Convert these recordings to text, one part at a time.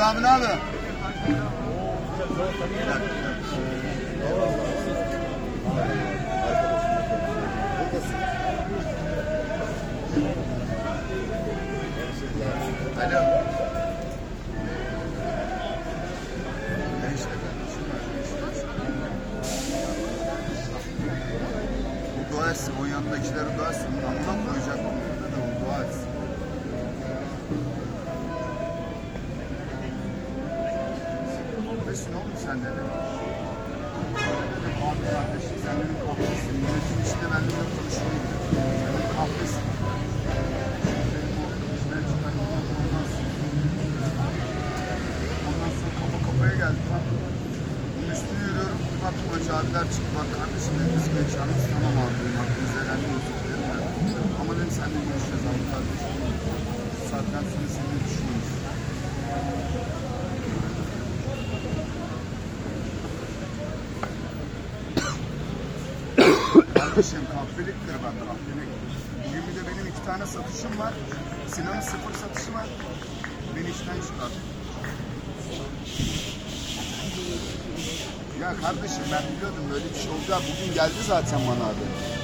Mehmet abi? Alo. Ne işte kardeşim, ne işte. Bu dua etsin, o yanındakileri dua etsin. Amına koyacak yalnız tamam abi dedim. Hakkınızı helal olsun dedim. Ama dedim seninle görüşeceğiz abi kardeşim. Bu saatten sonra seninle düşünüyoruz. Kardeşim kahveliktir ben kahvelik. Bugün bir de benim iki tane satışım var. Sinan'ın sıfır satışı var. Beni işten çıkar. Ya kardeşim ben biliyordum böyle bir şey olacak. Bugün geldi zaten bana abi.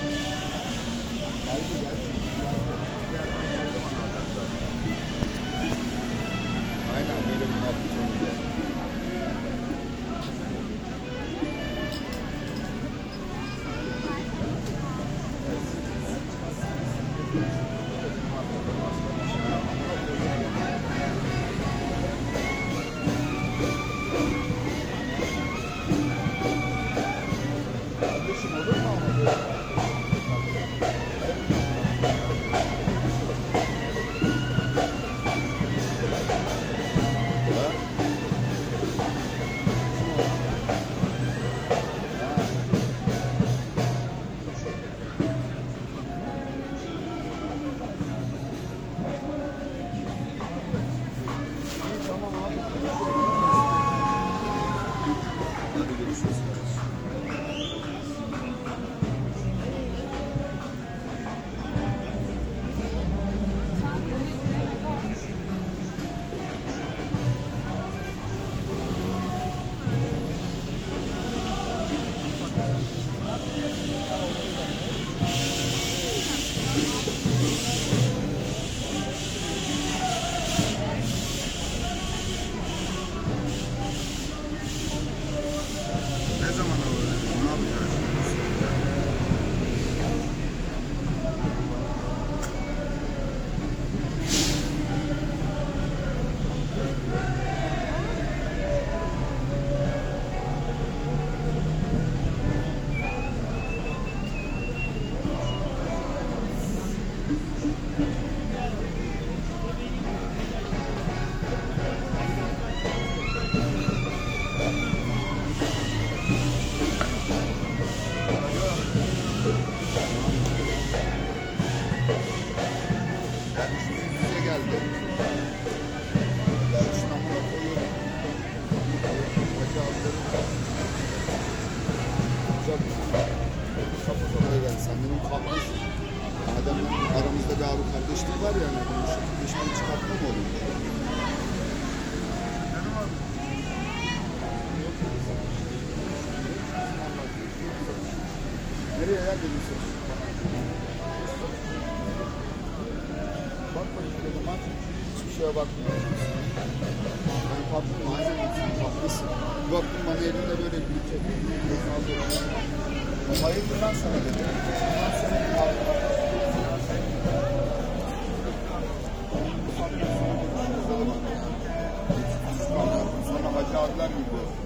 görüyorsunuz. Bakmayın bir zaman hiçbir şeye bakmıyorsunuz. Ben farklı malzeme olsun, farklısın. Bir baktım bana elinde böyle gülçe. Hayırdır lan sana dedim. Ben sana bir Sana hacı abiler gibi olsun.